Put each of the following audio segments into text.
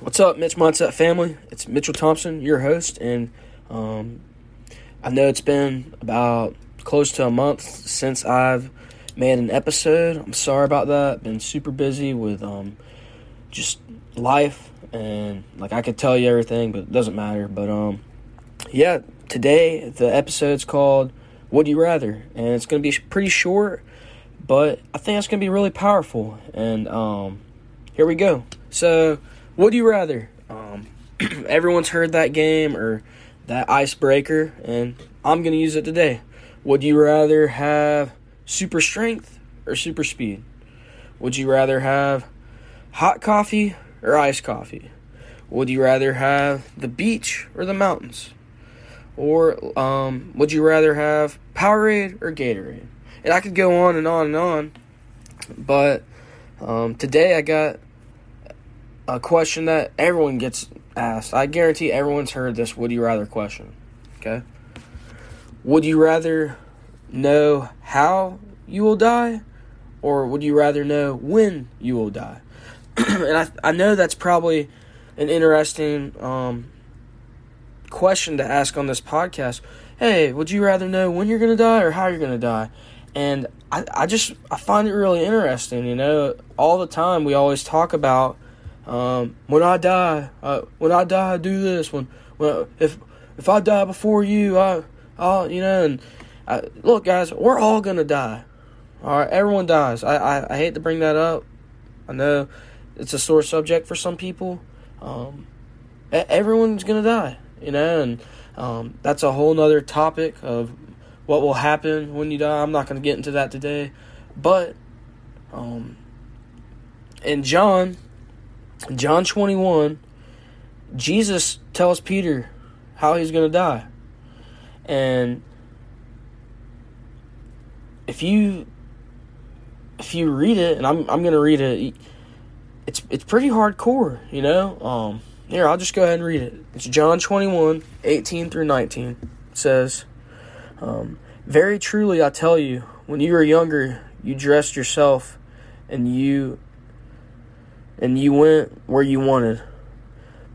What's up, Mitch Mindset family? It's Mitchell Thompson, your host, and um, I know it's been about close to a month since I've made an episode. I'm sorry about that. Been super busy with um, just life, and like I could tell you everything, but it doesn't matter. But um, yeah, today the episode's called "Would You Rather," and it's gonna be pretty short, but I think it's gonna be really powerful. And um, here we go. So would you rather? Um, everyone's heard that game or that icebreaker, and I'm going to use it today. Would you rather have super strength or super speed? Would you rather have hot coffee or iced coffee? Would you rather have the beach or the mountains? Or um, would you rather have Powerade or Gatorade? And I could go on and on and on, but um, today I got a question that everyone gets asked. I guarantee everyone's heard this would you rather question. Okay? Would you rather know how you will die or would you rather know when you will die? and I I know that's probably an interesting um, question to ask on this podcast. Hey, would you rather know when you're going to die or how you're going to die? And I, I just I find it really interesting, you know, all the time we always talk about um, when I die, uh, when I die, I do this. When, when if if I die before you, I, I'll, you know. And I, look, guys, we're all gonna die. All right, everyone dies. I, I, I hate to bring that up. I know it's a sore subject for some people. Um, everyone's gonna die, you know, and um, that's a whole nother topic of what will happen when you die. I'm not gonna get into that today, but um, in John John 21, Jesus tells Peter how he's going to die. And if you if you read it and I'm I'm going to read it it's it's pretty hardcore, you know? Um here, I'll just go ahead and read it. It's John 21, 18 through 19. It says, um, Very truly I tell you, when you were younger, you dressed yourself and you and you went where you wanted.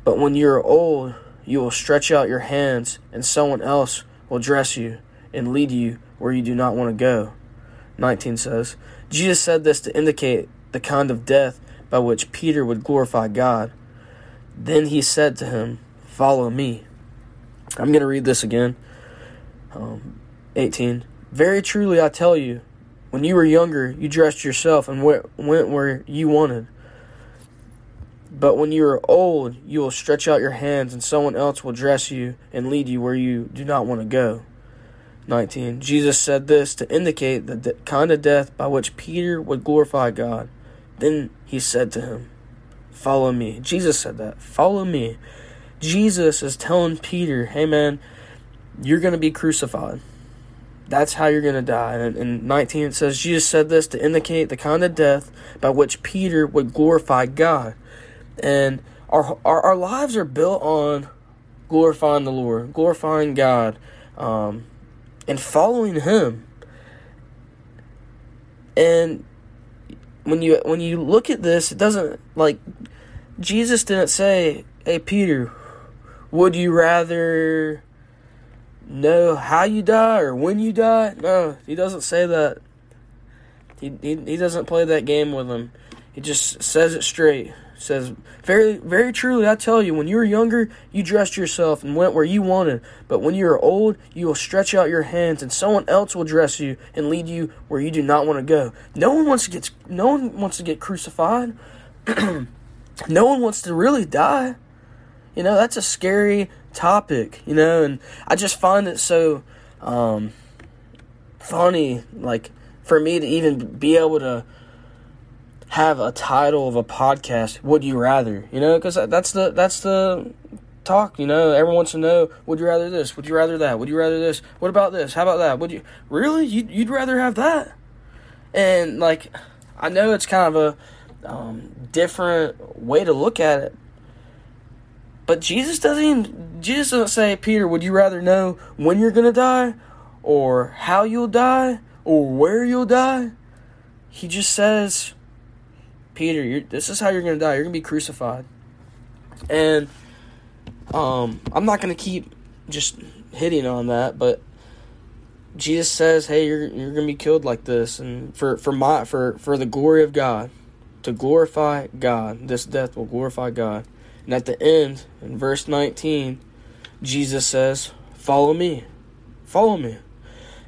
But when you are old, you will stretch out your hands, and someone else will dress you and lead you where you do not want to go. 19 says, Jesus said this to indicate the kind of death by which Peter would glorify God. Then he said to him, Follow me. I'm going to read this again. Um, 18. Very truly I tell you, when you were younger, you dressed yourself and went where you wanted. But when you are old, you will stretch out your hands, and someone else will dress you and lead you where you do not want to go. 19. Jesus said this to indicate the de- kind of death by which Peter would glorify God. Then he said to him, Follow me. Jesus said that. Follow me. Jesus is telling Peter, Hey man, you're going to be crucified. That's how you're going to die. And in 19 it says, Jesus said this to indicate the kind of death by which Peter would glorify God and our, our our lives are built on glorifying the Lord, glorifying God, um, and following Him. And when you when you look at this, it doesn't like Jesus didn't say, "Hey Peter, would you rather know how you die or when you die?" No, he doesn't say that. He he, he doesn't play that game with him. He just says it straight says, Very, very truly, I tell you, when you were younger, you dressed yourself and went where you wanted. But when you are old, you will stretch out your hands, and someone else will dress you and lead you where you do not want to go. No one wants to get, no one wants to get crucified. no one wants to really die. You know, that's a scary topic, you know, and I just find it so um, funny, like, for me to even be able to have a title of a podcast would you rather? You know because that's the that's the talk you know? Everyone wants to know would you rather this? Would you rather that? Would you rather this? What about this? How about that? Would you really? You'd, you'd rather have that? And like i know it's kind of a um, different way to look at it but jesus doesn't even jesus doesn't say peter would you rather know when you're gonna die or how you'll die or where you'll die? He just says Peter, this is how you're going to die. You're going to be crucified. And um, I'm not going to keep just hitting on that, but Jesus says, "Hey, you're you're going to be killed like this and for for my for for the glory of God, to glorify God. This death will glorify God." And at the end, in verse 19, Jesus says, "Follow me. Follow me."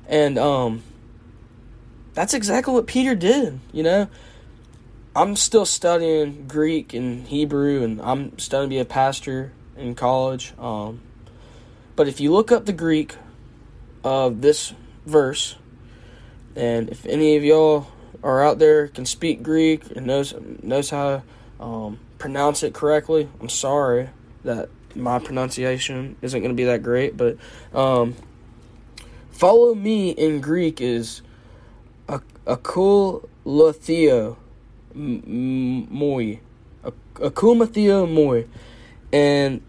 And um that's exactly what Peter did, you know? I'm still studying Greek and Hebrew and I'm studying to be a pastor in college. Um but if you look up the Greek of this verse, and if any of y'all are out there can speak Greek and knows knows how to um, pronounce it correctly, I'm sorry that my pronunciation isn't going to be that great, but um, follow me in Greek is a cool akulatheo moi, akumatheo moi, and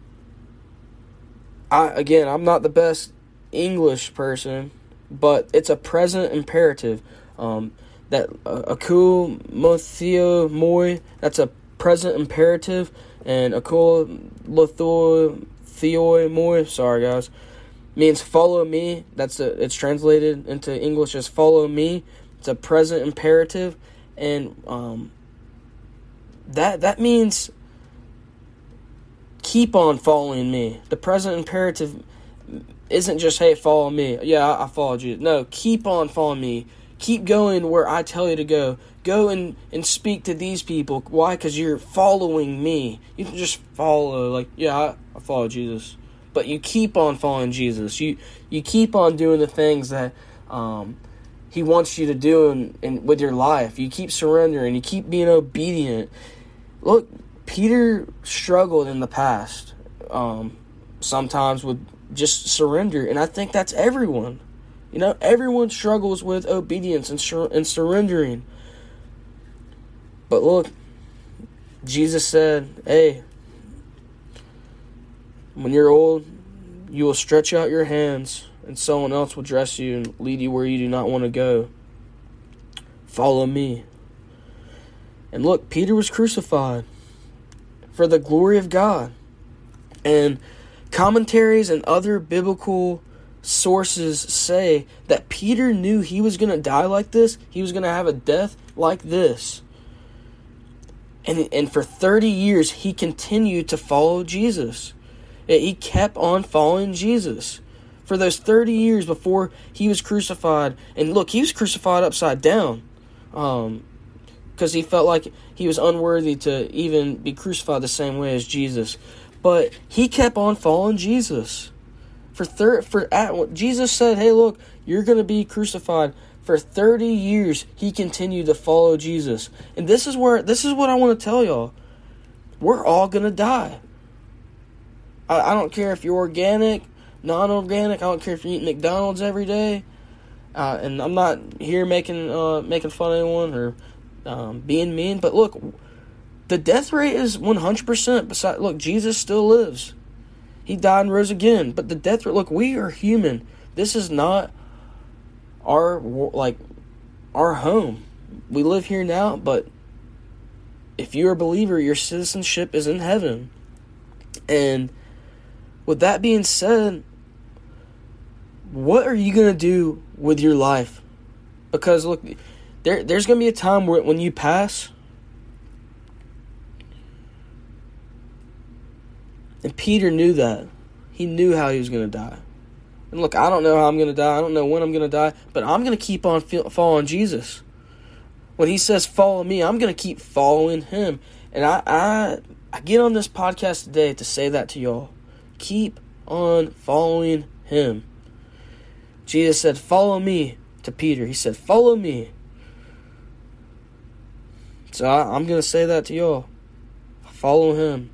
I again, I'm not the best English person, but it's a present imperative. Um, that uh, aku mothio moi, that's a present imperative, and aku lothoi theoi moi, sorry guys, means follow me. That's a, it's translated into English as follow me. It's a present imperative, and um, that that means keep on following me. The present imperative isn't just hey follow me. Yeah, I, I followed you. No, keep on following me. Keep going where I tell you to go. Go and, and speak to these people. Why? Because you're following me. You can just follow, like, yeah, I, I follow Jesus. But you keep on following Jesus. You you keep on doing the things that um, He wants you to do in, in, with your life. You keep surrendering. You keep being obedient. Look, Peter struggled in the past, um, sometimes with just surrender, and I think that's everyone. You know, everyone struggles with obedience and, sur- and surrendering. But look, Jesus said, Hey, when you're old, you will stretch out your hands, and someone else will dress you and lead you where you do not want to go. Follow me. And look, Peter was crucified for the glory of God. And commentaries and other biblical sources say that Peter knew he was going to die like this, he was going to have a death like this. And, and for 30 years, he continued to follow Jesus. He kept on following Jesus for those 30 years before he was crucified. And look, he was crucified upside down. Um, because he felt like he was unworthy to even be crucified the same way as Jesus. But he kept on following Jesus. For thir- for at, Jesus said, "Hey, look, you're going to be crucified." For 30 years, he continued to follow Jesus. And this is where this is what I want to tell y'all. We're all going to die. I, I don't care if you're organic, non-organic. I don't care if you eat McDonald's every day. Uh, and I'm not here making uh, making fun of anyone or um, being mean. But look, the death rate is 100%. Besides, look, Jesus still lives. He died and rose again. But the death rate, look, we are human. This is not our, like, our home. We live here now, but if you're a believer, your citizenship is in heaven. And with that being said, what are you going to do with your life? Because, look, there, there's going to be a time where when you pass, and Peter knew that. He knew how he was going to die. And look, I don't know how I'm going to die. I don't know when I'm going to die, but I'm going to keep on following Jesus. When he says follow me, I'm going to keep following him. And I, I I get on this podcast today to say that to y'all. Keep on following him. Jesus said, "Follow me." To Peter, he said, "Follow me." So I, I'm going to say that to y'all. Follow him.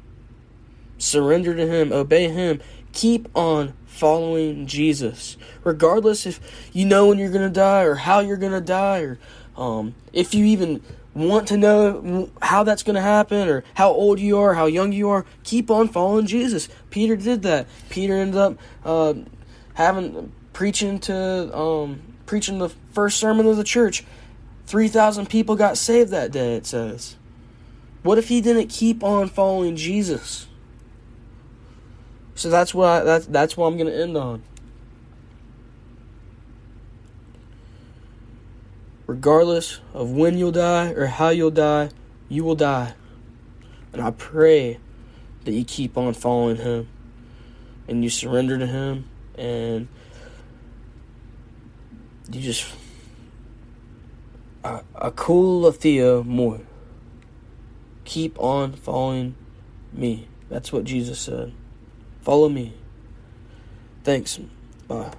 Surrender to him. Obey him. Keep on following Jesus. Regardless if you know when you're going to die or how you're going to die or um, if you even want to know how that's going to happen or how old you are, how young you are, keep on following Jesus. Peter did that. Peter ended up uh, having preaching to um, preaching the first sermon of the church 3,000 people got saved that day, it says. What if he didn't keep on following Jesus? So that's what I, that's that's what I'm gonna end on. Regardless of when you'll die or how you'll die, you will die. And I pray that you keep on following him and you surrender to him and you just a, a cool Theo more. Keep on following me. That's what Jesus said. Follow me. Thanks. Bye.